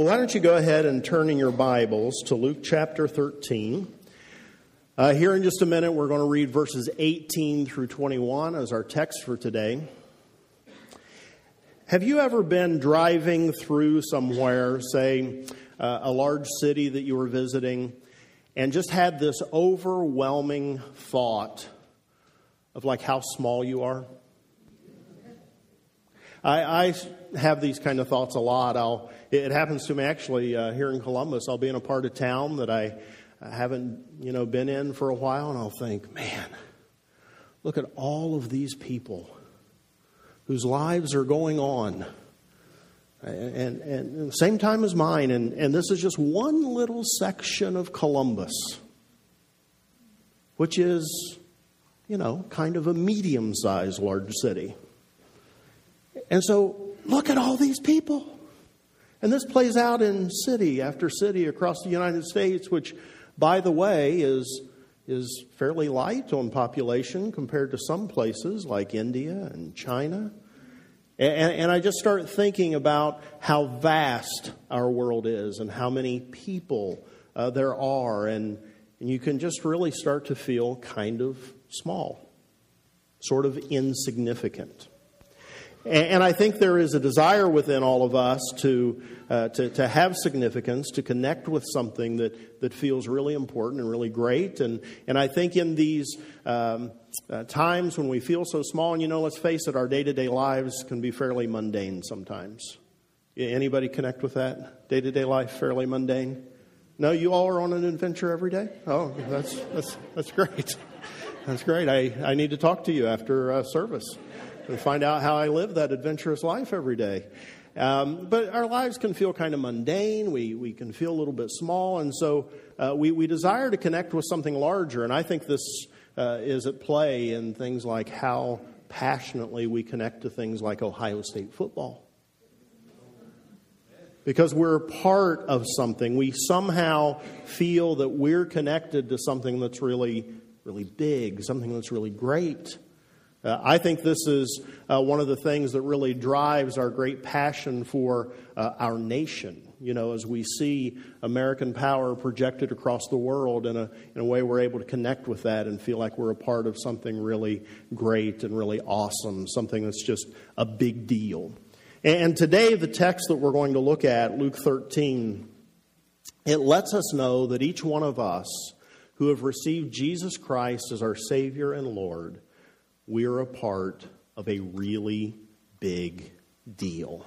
Well, why don't you go ahead and turn in your Bibles to Luke chapter 13. Uh, here in just a minute, we're going to read verses 18 through 21 as our text for today. Have you ever been driving through somewhere, say uh, a large city that you were visiting, and just had this overwhelming thought of like how small you are? I, I have these kind of thoughts a lot. I'll, it happens to me actually uh, here in Columbus. I'll be in a part of town that I, I haven't, you know, been in for a while, and I'll think, man, look at all of these people whose lives are going on. And, and, same time as mine, and, and this is just one little section of Columbus, which is, you know, kind of a medium sized large city. And so, look at all these people. And this plays out in city after city across the United States, which, by the way, is, is fairly light on population compared to some places like India and China. And, and, I just start thinking about how vast our world is and how many people uh, there are. And, and you can just really start to feel kind of small, sort of insignificant. And I think there is a desire within all of us to, uh, to, to, have significance, to connect with something that, that feels really important and really great. And, and I think in these um, uh, times when we feel so small, and you know, let's face it, our day to day lives can be fairly mundane sometimes. Anybody connect with that? Day to day life, fairly mundane? No, you all are on an adventure every day? Oh, that's, that's, that's great. That's great. I, I need to talk to you after uh, service and find out how I live that adventurous life every day. Um, but our lives can feel kind of mundane. We, we can feel a little bit small. And so uh, we, we desire to connect with something larger. And I think this uh, is at play in things like how passionately we connect to things like Ohio State football. Because we're part of something. We somehow feel that we're connected to something that's really, really big, something that's really great. Uh, I think this is uh, one of the things that really drives our great passion for uh, our nation. You know, as we see American power projected across the world in a, in a way we're able to connect with that and feel like we're a part of something really great and really awesome, something that's just a big deal. And today, the text that we're going to look at, Luke 13, it lets us know that each one of us who have received Jesus Christ as our Savior and Lord we're a part of a really big deal.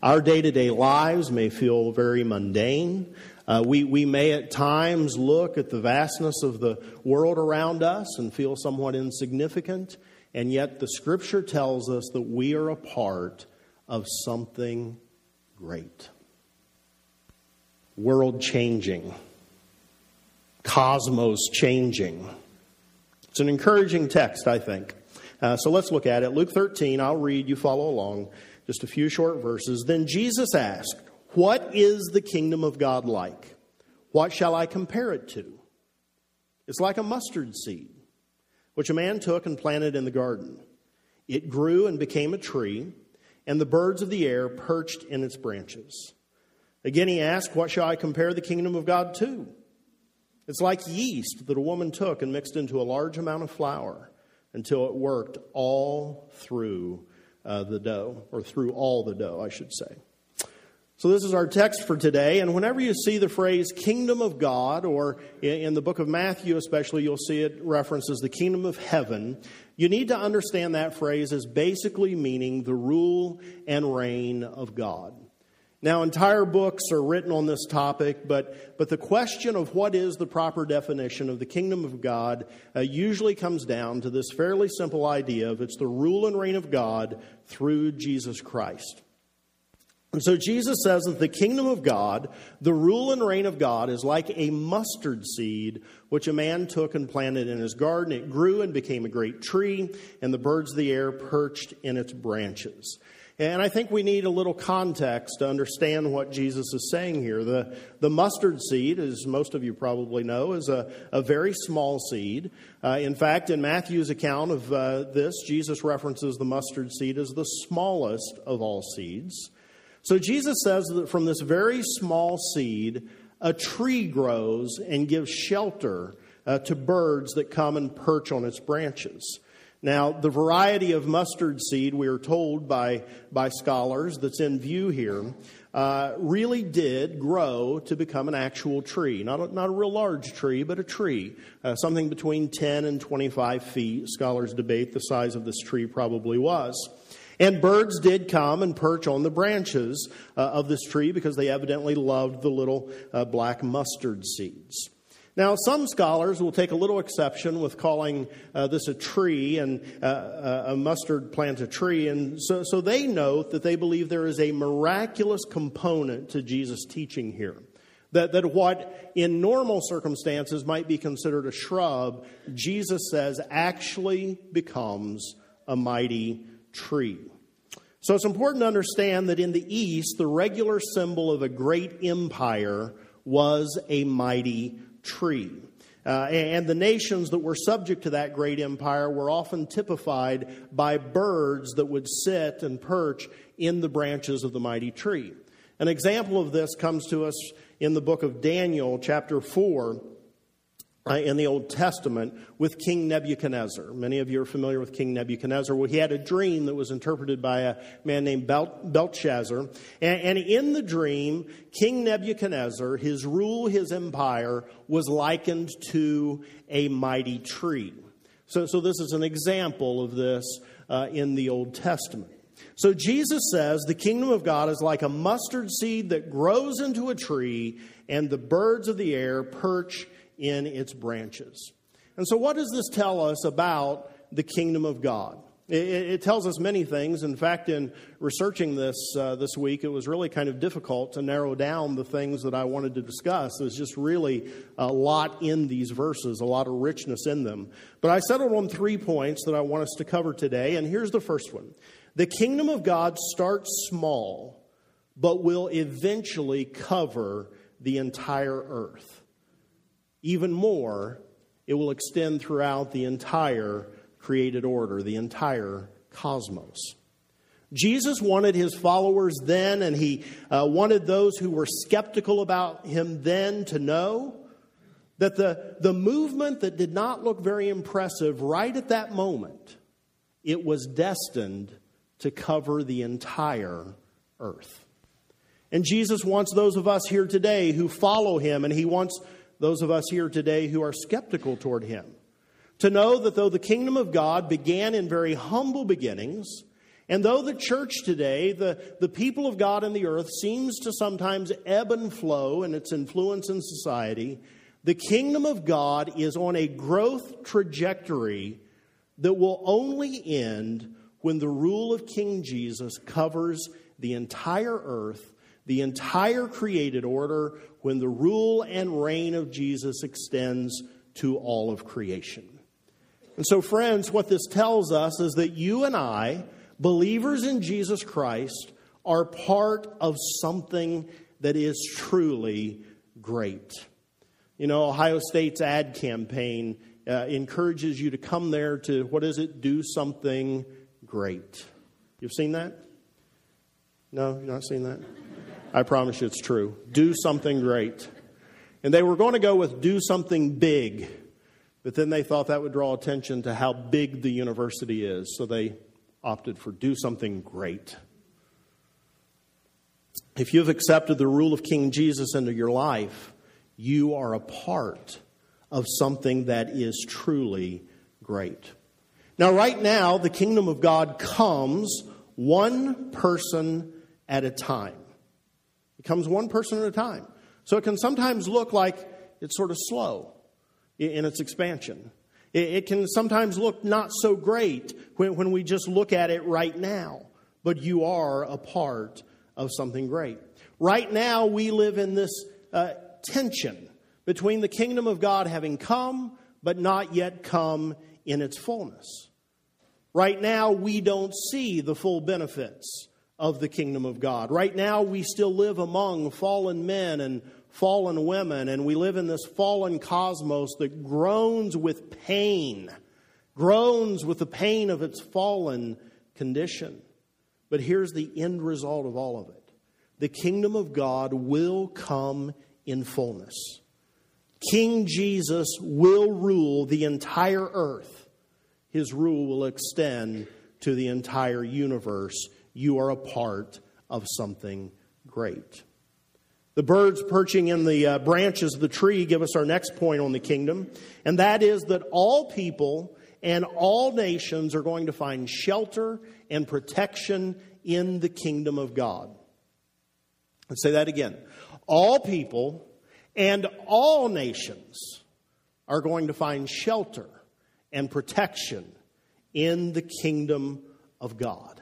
Our day to day lives may feel very mundane. Uh, we, we may at times look at the vastness of the world around us and feel somewhat insignificant, and yet the scripture tells us that we are a part of something great. World changing, cosmos changing. It's an encouraging text, I think. Uh, so let's look at it. Luke 13, I'll read, you follow along, just a few short verses. Then Jesus asked, What is the kingdom of God like? What shall I compare it to? It's like a mustard seed, which a man took and planted in the garden. It grew and became a tree, and the birds of the air perched in its branches. Again, he asked, What shall I compare the kingdom of God to? It's like yeast that a woman took and mixed into a large amount of flour until it worked all through uh, the dough, or through all the dough, I should say. So, this is our text for today. And whenever you see the phrase kingdom of God, or in the book of Matthew especially, you'll see it references the kingdom of heaven, you need to understand that phrase as basically meaning the rule and reign of God. Now, entire books are written on this topic, but, but the question of what is the proper definition of the kingdom of God uh, usually comes down to this fairly simple idea of it's the rule and reign of God through Jesus Christ. And so Jesus says that the kingdom of God, the rule and reign of God, is like a mustard seed which a man took and planted in his garden. It grew and became a great tree, and the birds of the air perched in its branches. And I think we need a little context to understand what Jesus is saying here. The, the mustard seed, as most of you probably know, is a, a very small seed. Uh, in fact, in Matthew's account of uh, this, Jesus references the mustard seed as the smallest of all seeds. So Jesus says that from this very small seed, a tree grows and gives shelter uh, to birds that come and perch on its branches. Now, the variety of mustard seed, we are told by, by scholars, that's in view here, uh, really did grow to become an actual tree. Not a, not a real large tree, but a tree. Uh, something between 10 and 25 feet. Scholars debate the size of this tree probably was. And birds did come and perch on the branches uh, of this tree because they evidently loved the little uh, black mustard seeds. Now, some scholars will take a little exception with calling uh, this a tree and uh, uh, a mustard plant a tree. And so, so they note that they believe there is a miraculous component to Jesus' teaching here. That, that what in normal circumstances might be considered a shrub, Jesus says actually becomes a mighty tree. So it's important to understand that in the East, the regular symbol of a great empire was a mighty tree. Uh, and the nations that were subject to that great empire were often typified by birds that would sit and perch in the branches of the mighty tree. An example of this comes to us in the book of Daniel, chapter 4 uh, in the Old Testament with King Nebuchadnezzar. Many of you are familiar with King Nebuchadnezzar. Well, he had a dream that was interpreted by a man named Bel- Belshazzar. And, and in the dream, King Nebuchadnezzar, his rule, his empire, was likened to a mighty tree. So, so this is an example of this uh, in the Old Testament. So Jesus says the kingdom of God is like a mustard seed that grows into a tree, and the birds of the air perch in its branches. And so, what does this tell us about the kingdom of God? It, tells us many things. In fact, in researching this uh, this week, it was really kind of difficult to narrow down the things that I wanted to discuss. There's just really a lot in these verses, a lot of richness in them. But I settled on three points that I want us to cover today, and here's the first one The kingdom of God starts small, but will eventually cover the entire earth. Even more, it will extend throughout the entire created order, the entire cosmos. Jesus wanted his followers then, and he uh, wanted those who were skeptical about him then to know that the, the movement that did not look very impressive right at that moment, it was destined to cover the entire earth. And Jesus wants those of us here today who follow him, and he wants those of us here today who are skeptical toward him. To know that though the kingdom of God began in very humble beginnings, and though the church today, the, the people of God in the earth, seems to sometimes ebb and flow in its influence in society, the kingdom of God is on a growth trajectory that will only end when the rule of King Jesus covers the entire earth, the entire created order, when the rule and reign of Jesus extends to all of creation. And so, friends, what this tells us is that you and I, believers in Jesus Christ, are part of something that is truly great. You know, Ohio State's ad campaign uh, encourages you to come there to, what is it, do something great. You've seen that? No, you've not seen that? I promise you it's true. Do something great. And they were going to go with do something big, but then they thought that would draw attention to how big the university is, so they opted for do something great. If you've accepted the rule of King Jesus into your life, you are a part of something that is truly great. Now, right now, the kingdom of God comes one person at a time. It comes one person at a time. So it can sometimes look like it's sort of slow in its expansion. It can sometimes look not so great when, we just look at it right now, but you are a part of something great. Right now, we live in this uh, tension between the kingdom of God having come, but not yet come in its fullness. Right now, we don't see the full benefits of the kingdom of God. Right now, we still live among fallen men and fallen women, and we live in this fallen cosmos that groans with pain, groans with the pain of its fallen condition. But here's the end result of all of it the kingdom of God will come in fullness. King Jesus will rule the entire earth. His rule will extend to the entire universe. You are a part of something great. The birds perching in the uh, branches of the tree give us our next point on the kingdom, and that is that all people and all nations are going to find shelter and protection in the kingdom of God. Let's say that again. All people and all nations are going to find shelter and protection in the kingdom of God.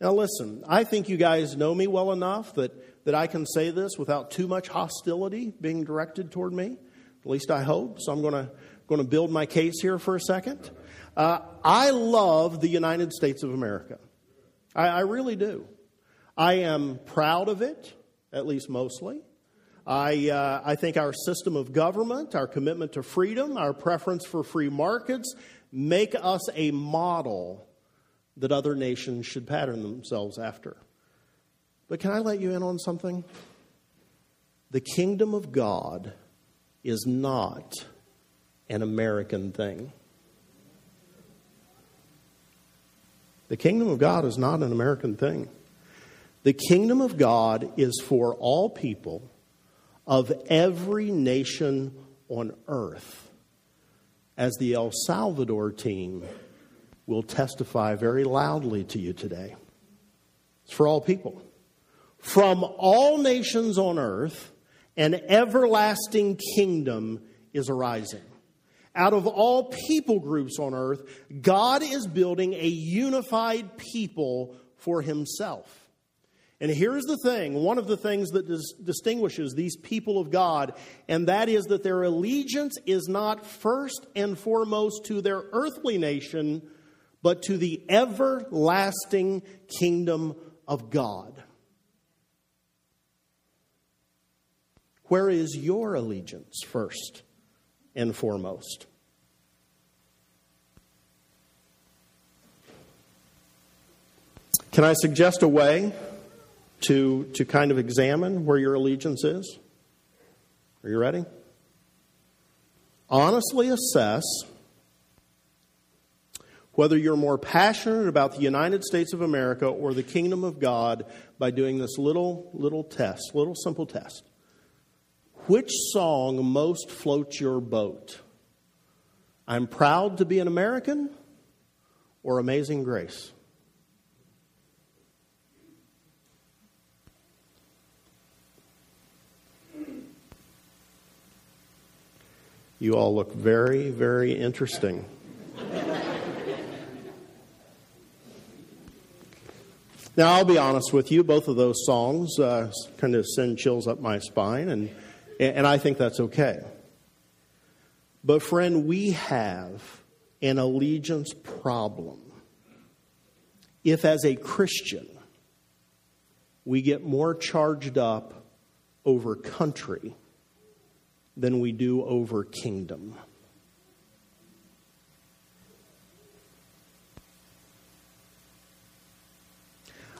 Now, listen, I think you guys know me well enough that, that I can say this without too much hostility being directed toward me. At least I hope. So I'm going to, going to build my case here for a second. Uh, I love the United States of America. I, I really do. I am proud of it, at least mostly. I, uh, I think our system of government, our commitment to freedom, our preference for free markets make us a model that other nations should pattern themselves after. But can I let you in on something? The kingdom of God is not an American thing. The kingdom of God is not an American thing. The kingdom of God is for all people of every nation on earth, as the El Salvador team will testify very loudly to you today. It's for all people. From all nations on earth, an everlasting kingdom is arising. Out of all people groups on earth, God is building a unified people for himself. And here's the thing one of the things that dis- distinguishes these people of God, and that is that their allegiance is not first and foremost to their earthly nation, but to the everlasting kingdom of God. Where is your allegiance first and foremost. Can I suggest a way to, to kind of examine where your allegiance is? Are you ready? Honestly assess whether you're more passionate about the United States of America or the kingdom of God by doing this little little test, little simple test. Which song most floats your boat? I'm proud to be an American or Amazing Grace? You all look very, very interesting. Now, I'll be honest with you, both of those songs uh, kind of send chills up my spine, and and I think that's okay. But, friend, we have an allegiance problem. If, as a Christian, we get more charged up over country than we do over kingdom.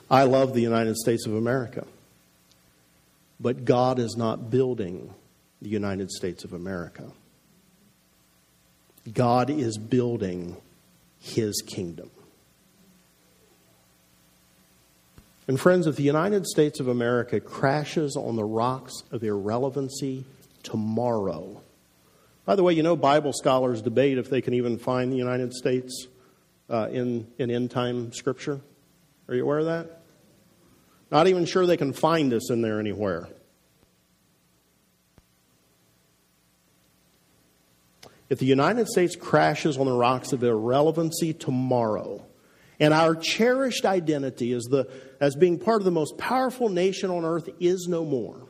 I love the United States of America. But God is not building the United States of America. God is building his kingdom. And, friends, if the United States of America crashes on the rocks of irrelevancy tomorrow, by the way, you know, Bible scholars debate if they can even find the United States uh, in, in end time scripture. Are you aware of that? Not even sure they can find us in there anywhere. If the United States crashes on the rocks of irrelevancy tomorrow, and our cherished identity as, the, as being part of the most powerful nation on earth is no more,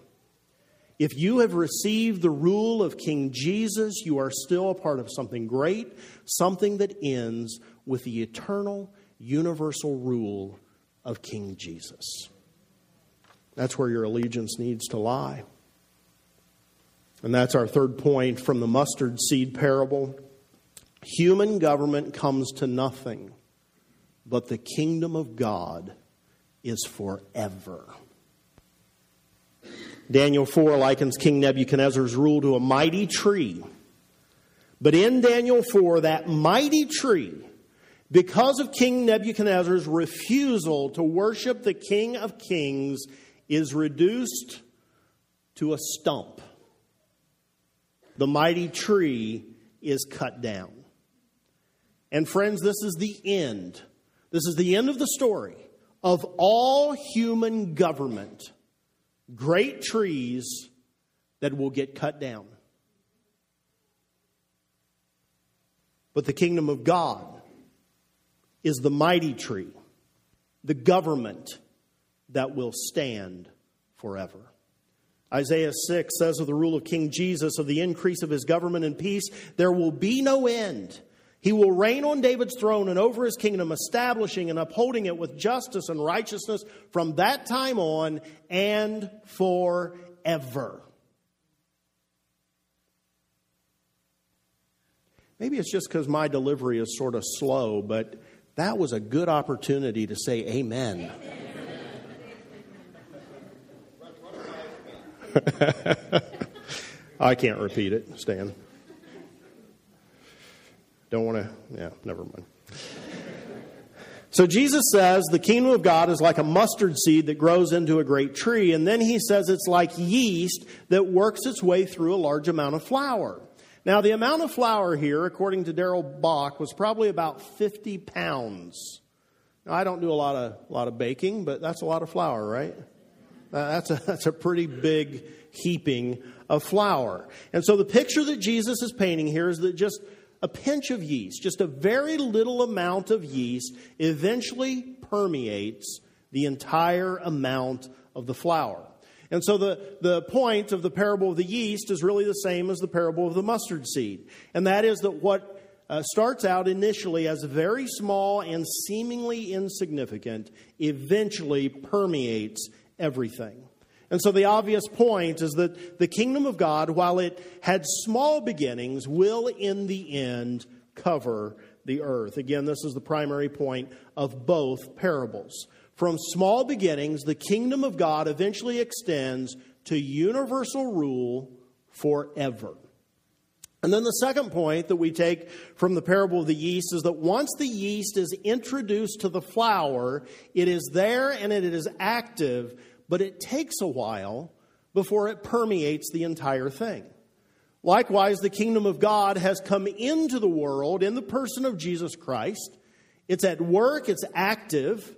if you have received the rule of King Jesus, you are still a part of something great, something that ends with the eternal, universal rule of King Jesus. That's where your allegiance needs to lie. And that's our third point from the mustard seed parable. Human government comes to nothing, but the kingdom of God is forever. Daniel 4 likens King Nebuchadnezzar's rule to a mighty tree. But in Daniel 4, that mighty tree, because of King Nebuchadnezzar's refusal to worship the King of Kings, is reduced to a stump. The mighty tree is cut down. And friends, this is the end. This is the end of the story of all human government. Great trees that will get cut down. But the kingdom of God is the mighty tree, the government that will stand forever. Isaiah 6 says of the rule of King Jesus, of the increase of his government and peace, there will be no end. He will reign on David's throne and over his kingdom, establishing and upholding it with justice and righteousness from that time on and forever. Maybe it's just because my delivery is sort of slow, but that was a good opportunity to say amen. I can't repeat it, Stan. Don't want to, yeah, never mind. So Jesus says the kingdom of God is like a mustard seed that grows into a great tree. And then he says it's like yeast that works its way through a large amount of flour. Now, the amount of flour here, according to Darrell Bock, was probably about 50 pounds. Now, I don't do a lot of, a lot of baking, but that's a lot of flour, right? Uh, that's, a, that's a pretty big heaping of flour. And so the picture that Jesus is painting here is that just a pinch of yeast, just a very little amount of yeast, eventually permeates the entire amount of the flour. And so the, the point of the parable of the yeast is really the same as the parable of the mustard seed. And that is that what uh, starts out initially as very small and seemingly insignificant eventually permeates everything. And so the obvious point is that the kingdom of God, while it had small beginnings, will in the end cover the earth. Again, this is the primary point of both parables. From small beginnings, the kingdom of God eventually extends to universal rule forever. And then the second point that we take from the parable of the yeast is that once the yeast is introduced to the flour, it is there and it is active but it takes a while before it permeates the entire thing. Likewise, the kingdom of God has come into the world in the person of Jesus Christ. It's at work, it's active,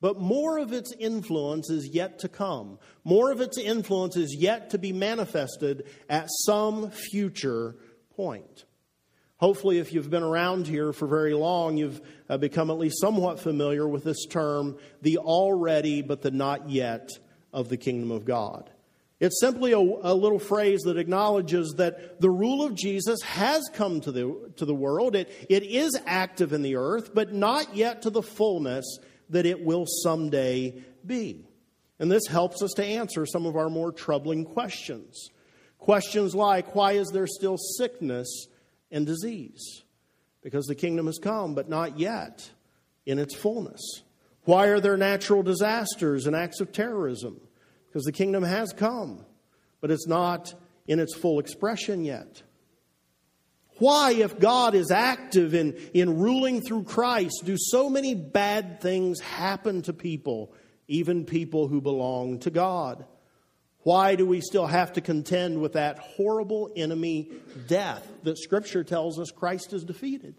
but more of its influence is yet to come. More of its influence is yet to be manifested at some future point. Hopefully, if you've been around here for very long, you've uh, become at least somewhat familiar with this term, the already but the not yet of the kingdom of God. It's simply a, a, little phrase that acknowledges that the rule of Jesus has come to the, to the world. It, it is active in the earth, but not yet to the fullness that it will someday be. And this helps us to answer some of our more troubling questions. Questions like, why is there still sickness and disease because the kingdom has come, but not yet in its fullness. Why are there natural disasters and acts of terrorism? Because the kingdom has come, but it's not in its full expression yet. Why, if God is active in, in ruling through Christ, do so many bad things happen to people, even people who belong to God? Why do we still have to contend with that horrible enemy, death, that Scripture tells us Christ has defeated?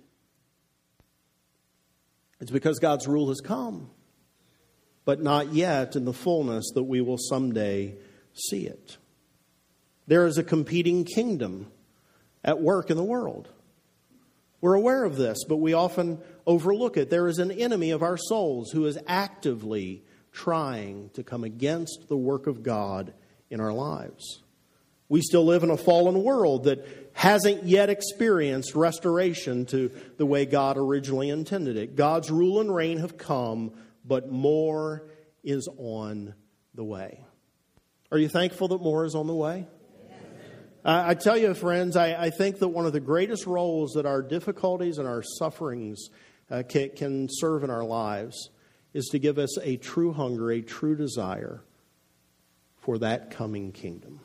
It's because God's rule has come, but not yet in the fullness that we will someday see it. There is a competing kingdom at work in the world. We're aware of this, but we often overlook it. There is an enemy of our souls who is actively trying to come against the work of God in our lives. We still live in a fallen world that hasn't yet experienced restoration to the way God originally intended it. God's rule and reign have come, but more is on the way. Are you thankful that more is on the way? I, tell you, friends, I, I, think that one of the greatest roles that our difficulties and our sufferings uh, can, can serve in our lives is to give us a true hunger, a true desire for that coming kingdom.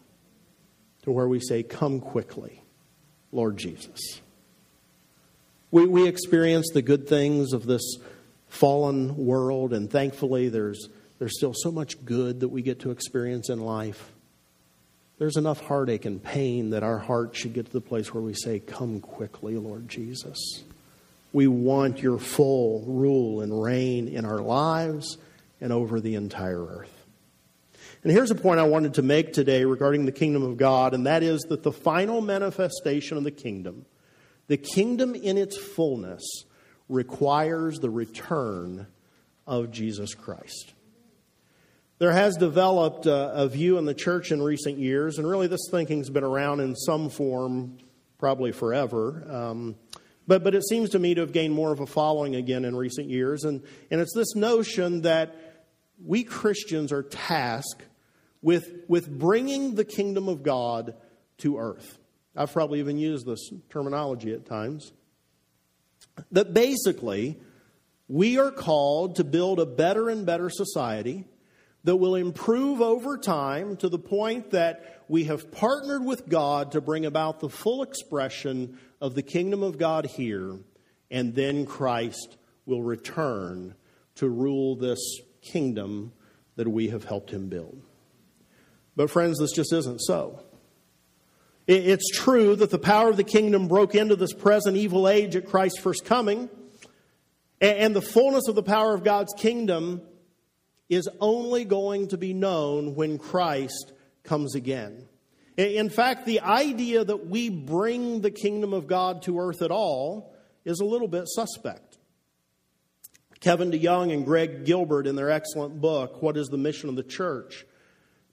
To where we say, Come quickly, Lord Jesus. We, we experience the good things of this fallen world, and thankfully, there's, there's still so much good that we get to experience in life. There's enough heartache and pain that our heart should get to the place where we say, Come quickly, Lord Jesus. We want your full rule and reign in our lives and over the entire earth. And here's a point I wanted to make today regarding the kingdom of God, and that is that the final manifestation of the kingdom, the kingdom in its fullness, requires the return of Jesus Christ. There has developed a, a, view in the church in recent years, and really this thinking's been around in some form probably forever. Um, but, but it seems to me to have gained more of a following again in recent years. And, and it's this notion that we Christians are tasked with, with bringing the kingdom of God to earth. I've probably even used this terminology at times. That basically, we are called to build a better and better society that will improve over time to the point that we have partnered with God to bring about the full expression of the kingdom of God here, and then Christ will return to rule this kingdom that we have helped him build. But, friends, this just isn't so. It's true that the power of the kingdom broke into this present evil age at Christ's first coming, and the fullness of the power of God's kingdom is only going to be known when Christ comes again. In fact, the idea that we bring the kingdom of God to earth at all is a little bit suspect. Kevin DeYoung and Greg Gilbert, in their excellent book, What is the Mission of the Church,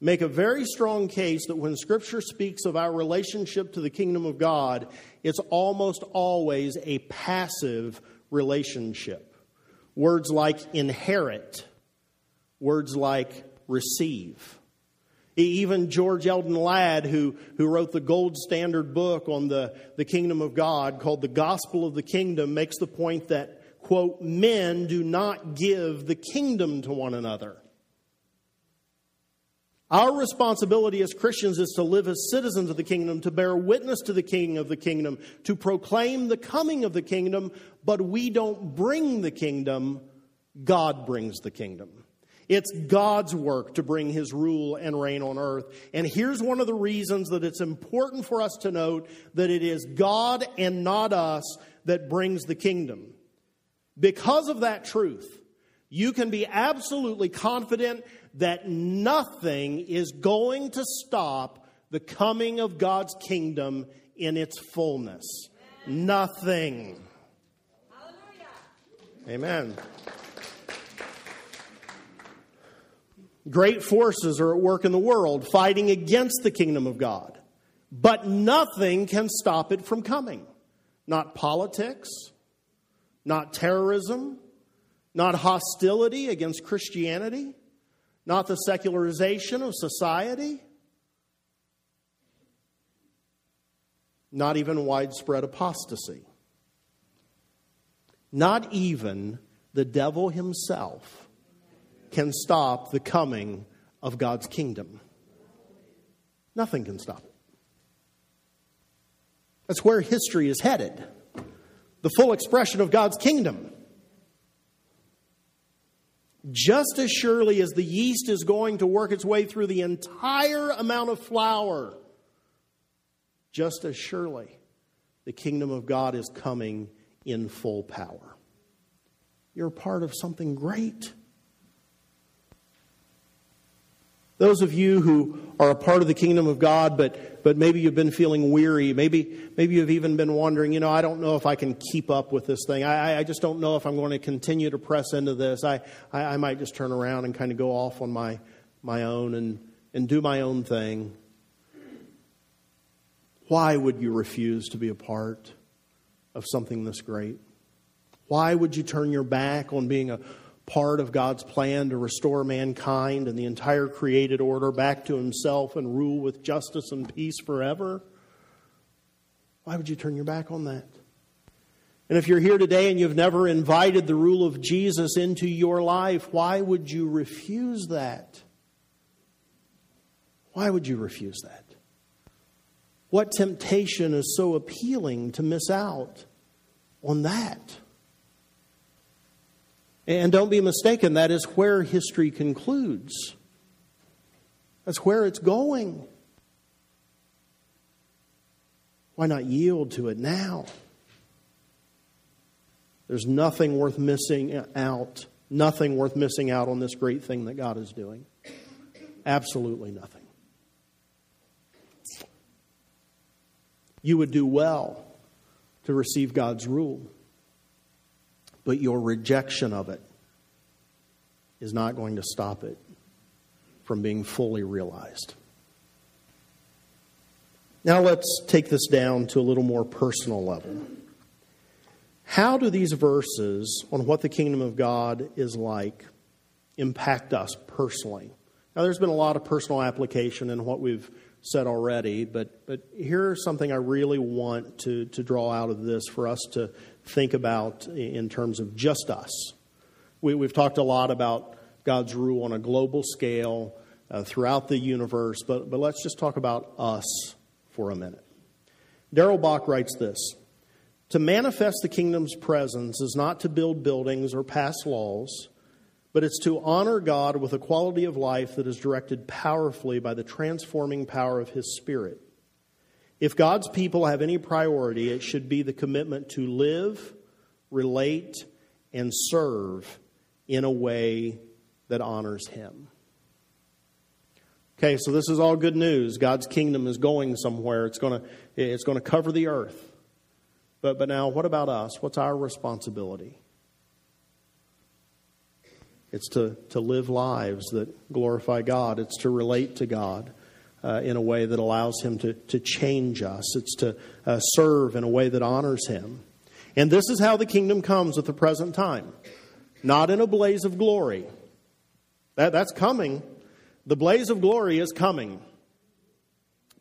make a very strong case that when Scripture speaks of our relationship to the kingdom of God, it's almost always a passive relationship. Words like inherit, words like receive. Even George Eldon Ladd, who, who wrote the gold standard book on the, the kingdom of God called The Gospel of the Kingdom, makes the point that, quote, men do not give the kingdom to one another. Our responsibility as Christians is to live as citizens of the kingdom, to bear witness to the king of the kingdom, to proclaim the coming of the kingdom, but we don't bring the kingdom, God brings the kingdom. It's God's work to bring his rule and reign on earth. And here's one of the reasons that it's important for us to note that it is God and not us that brings the kingdom. Because of that truth, you can be absolutely confident that nothing is going to stop the coming of God's kingdom in its fullness. Nothing. Hallelujah. Amen. Great forces are at work in the world fighting against the kingdom of God, but nothing can stop it from coming. Not politics, not terrorism, not hostility against Christianity, not the secularization of society, not even widespread apostasy. Not even the devil himself can stop the coming of God's kingdom. Nothing can stop it. That's where history is headed the full expression of God's kingdom. Just as surely as the yeast is going to work its way through the entire amount of flour, just as surely the kingdom of God is coming in full power. You're part of something great. Those of you who are a part of the kingdom of God, but, but maybe you've been feeling weary, maybe, maybe you've even been wondering, you know, I don't know if I can keep up with this thing. I, I just don't know if I'm going to continue to press into this. I, I, I might just turn around and kind of go off on my, my own and, and do my own thing. Why would you refuse to be a part of something this great? Why would you turn your back on being a part of God's plan to restore mankind and the entire created order back to himself and rule with justice and peace forever? Why would you turn your back on that? And if you're here today and you've never invited the rule of Jesus into your life, why would you refuse that? Why would you refuse that? What temptation is so appealing to miss out on that? And don't be mistaken, that is where history concludes. That's where it's going. Why not yield to it now? There's nothing worth missing out, nothing worth missing out on this great thing that God is doing. Absolutely nothing. You would do well to receive God's rule, but your rejection of it is not going to stop it from being fully realized. Now let's take this down to a little more personal level. How do these verses on what the kingdom of God is like impact us personally? Now, there's been a lot of personal application in what we've said already, but, but here's something I really want to, to draw out of this for us to think about in terms of just us. We, we've talked a lot about God's rule on a global scale uh, throughout the universe, but, but let's just talk about us for a minute. Darrell Bock writes this To manifest the kingdom's presence is not to build buildings or pass laws, but it's to honor God with a quality of life that is directed powerfully by the transforming power of His Spirit. If God's people have any priority, it should be the commitment to live, relate, and serve in a way that honors Him. Okay, so this is all good news. God's kingdom is going somewhere. It's going to, it's going to cover the earth. But, but now, what about us? What's our responsibility? It's to, to live lives that glorify God. It's to relate to God uh, in a way that allows Him to, to change us. It's to uh, serve in a way that honors Him. And this is how the kingdom comes at the present time not in a blaze of glory. That, that's coming. The blaze of glory is coming.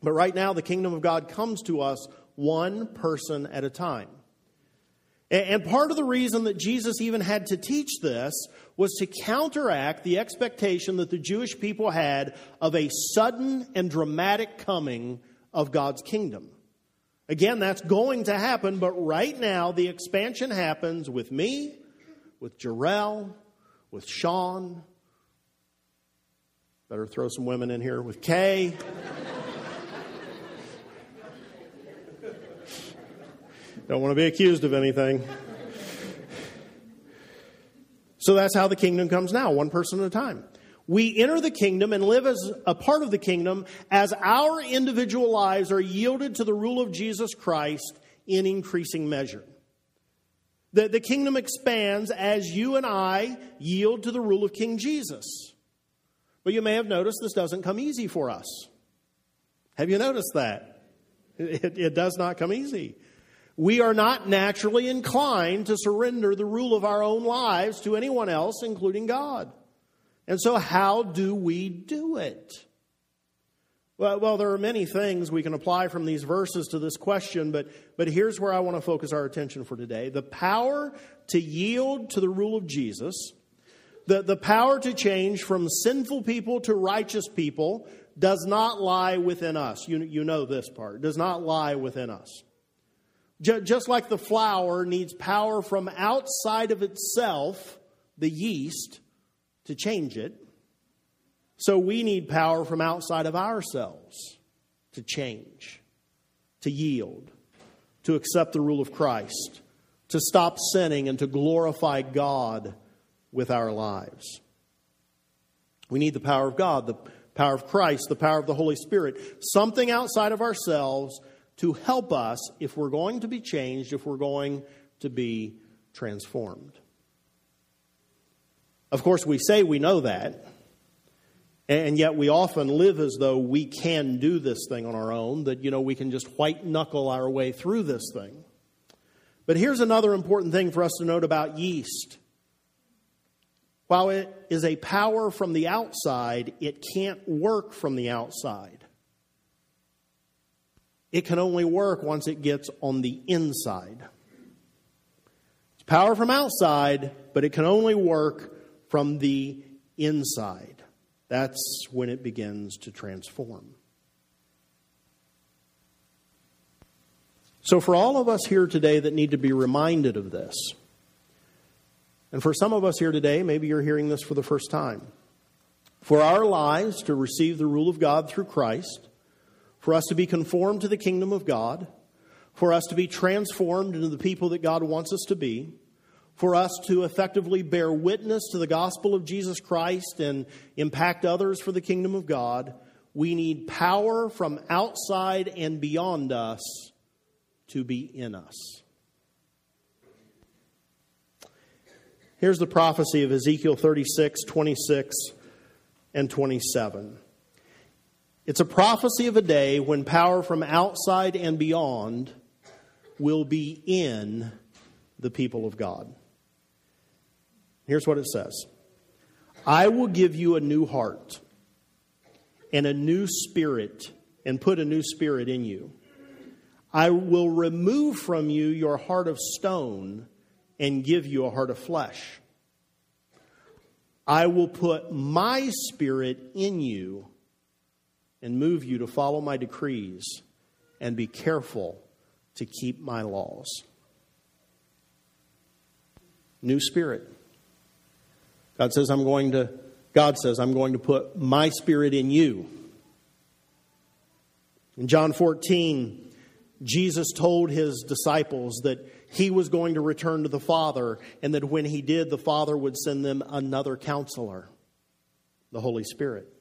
But right now, the kingdom of God comes to us one person at a time. And part of the reason that Jesus even had to teach this was to counteract the expectation that the Jewish people had of a sudden and dramatic coming of God's kingdom. Again, that's going to happen, but right now the expansion happens with me, with Jarrell, with Sean, Better throw some women in here with Kay. Don't want to be accused of anything. So that's how the kingdom comes now, one person at a time. We enter the kingdom and live as a part of the kingdom as our individual lives are yielded to the rule of Jesus Christ in increasing measure. The, the kingdom expands as you and I yield to the rule of King Jesus. But you may have noticed this doesn't come easy for us. Have you noticed that? It, it, does not come easy. We are not naturally inclined to surrender the rule of our own lives to anyone else, including God. And so, how do we do it? Well, well, there are many things we can apply from these verses to this question, but, but here's where I want to focus our attention for today. The power to yield to the rule of Jesus the, the power to change from sinful people to righteous people does not lie within us. You, you know this part. Does not lie within us. Just like the flour needs power from outside of itself, the yeast, to change it, so we need power from outside of ourselves to change, to yield, to accept the rule of Christ, to stop sinning and to glorify God with our lives. We need the power of God, the power of Christ, the power of the Holy Spirit, something outside of ourselves to help us if we're going to be changed, if we're going to be transformed. Of course, we say we know that, and yet we often live as though we can do this thing on our own, that, you know, we can just white knuckle our way through this thing. But here's another important thing for us to note about yeast. While it is a power from the outside, it can't work from the outside. It can only work once it gets on the inside. It's power from outside, but it can only work from the inside. That's when it begins to transform. So, for all of us here today that need to be reminded of this, and for some of us here today, maybe you're hearing this for the first time, for our lives to receive the rule of God through Christ, for us to be conformed to the kingdom of God, for us to be transformed into the people that God wants us to be, for us to effectively bear witness to the gospel of Jesus Christ and impact others for the kingdom of God, we need power from outside and beyond us to be in us. Here's the prophecy of Ezekiel 36, 26, and 27. It's a prophecy of a day when power from outside and beyond will be in the people of God. Here's what it says I will give you a new heart and a new spirit, and put a new spirit in you. I will remove from you your heart of stone and give you a heart of flesh. I will put my spirit in you and move you to follow my decrees and be careful to keep my laws. New spirit. God says, I'm going to, God says, I'm going to put my spirit in you. In John 14, Jesus told his disciples that he was going to return to the Father, and that when he did, the Father would send them another counselor, the Holy Spirit.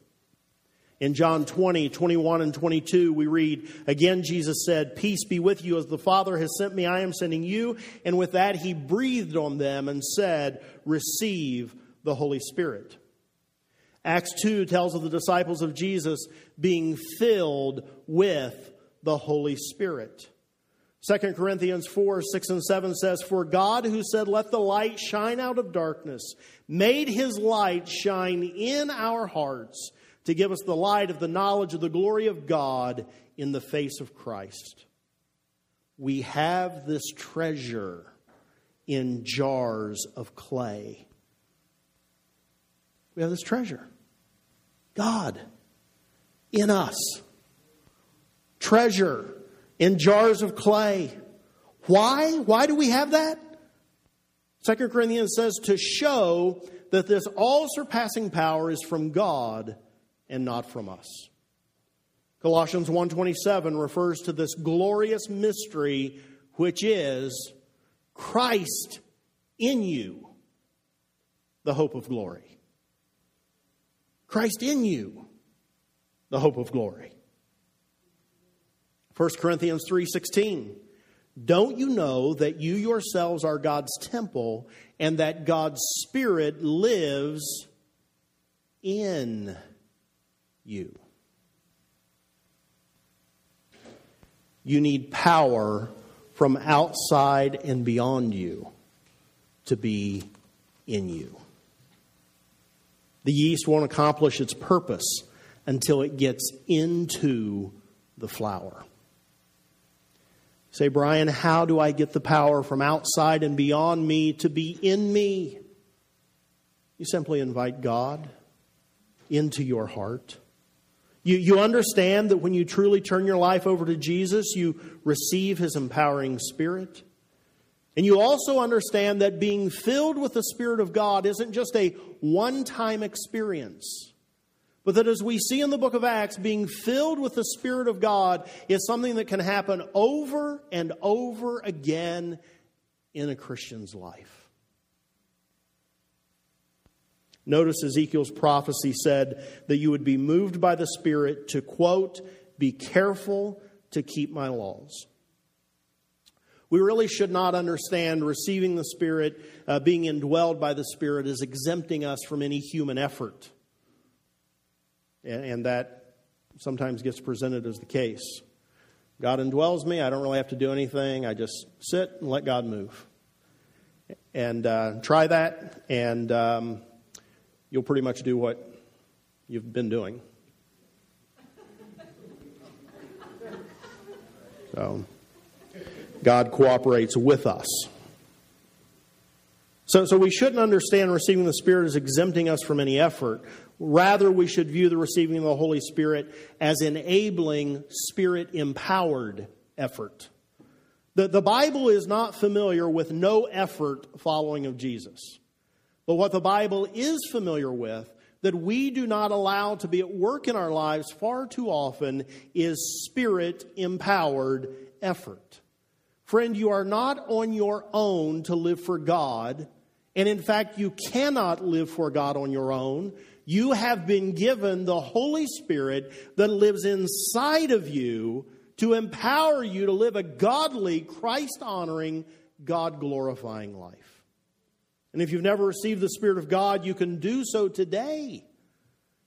In John 20, 21, and 22, we read, Again, Jesus said, Peace be with you. As the Father has sent me, I am sending you. And with that, he breathed on them and said, Receive the Holy Spirit. Acts 2 tells of the disciples of Jesus being filled with the Holy Spirit. 2 Corinthians 4 6 and 7 says, For God, who said, Let the light shine out of darkness, made his light shine in our hearts to give us the light of the knowledge of the glory of God in the face of Christ. We have this treasure in jars of clay. We have this treasure. God in us treasure in jars of clay. Why? Why do we have that? Second Corinthians says to show that this all surpassing power is from God and not from us. Colossians 1:27 refers to this glorious mystery which is Christ in you, the hope of glory. Christ in you, the hope of glory. 1 Corinthians 3:16 Don't you know that you yourselves are God's temple and that God's spirit lives in you? You need power from outside and beyond you to be in you. The yeast won't accomplish its purpose until it gets into the flour. Say, Brian, how do I get the power from outside and beyond me to be in me? You simply invite God into your heart. You, you understand that when you truly turn your life over to Jesus, you receive his empowering spirit. And you also understand that being filled with the Spirit of God isn't just a one time experience. But that as we see in the book of Acts, being filled with the Spirit of God is something that can happen over and over again in a Christian's life. Notice Ezekiel's prophecy said that you would be moved by the Spirit to, quote, be careful to keep my laws. We really should not understand receiving the Spirit, uh, being indwelled by the Spirit, as exempting us from any human effort. And, and that sometimes gets presented as the case. God indwells me. I don't really have to do anything. I just sit and let God move. And uh, try that, and um, you'll pretty much do what you've been doing. So, God cooperates with us. So, so we shouldn't understand receiving the Spirit as exempting us from any effort. Rather, we should view the receiving of the Holy Spirit as enabling Spirit empowered effort. The, the Bible is not familiar with no effort following of Jesus. But what the Bible is familiar with, that we do not allow to be at work in our lives far too often, is spirit empowered effort. Friend, you are not on your own to live for God. And in fact, you cannot live for God on your own. You have been given the Holy Spirit that lives inside of you to empower you to live a godly, Christ honoring, God glorifying life. And if you've never received the Spirit of God, you can do so today.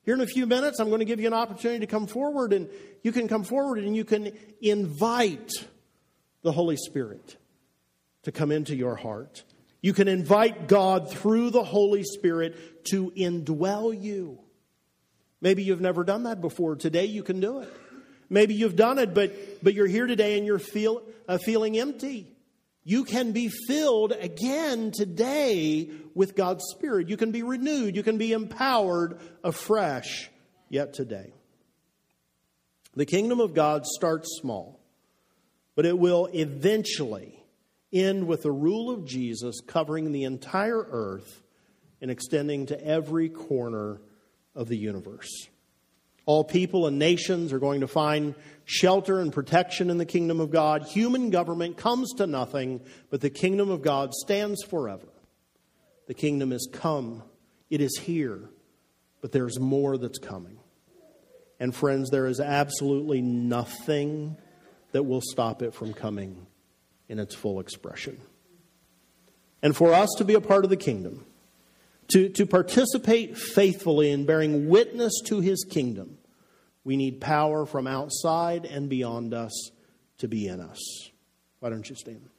Here in a few minutes, I'm going to give you an opportunity to come forward, and you can come forward and you can invite the Holy Spirit to come into your heart. You can invite God through the Holy Spirit to indwell you. Maybe you've never done that before. Today you can do it. Maybe you've done it, but, but you're here today and you're feel, uh, feeling empty. You can be filled again today with God's Spirit. You can be renewed. You can be empowered afresh yet today. The kingdom of God starts small, but it will eventually end with the rule of Jesus covering the entire earth and extending to every corner of the universe. All people and nations are going to find shelter and protection in the kingdom of God. Human government comes to nothing, but the kingdom of God stands forever. The kingdom is come, it is here, but there's more that's coming. And friends, there is absolutely nothing that will stop it from coming in its full expression. And for us to be a part of the kingdom, to, to participate faithfully in bearing witness to his kingdom, we need power from outside and beyond us to be in us. Why don't you stand?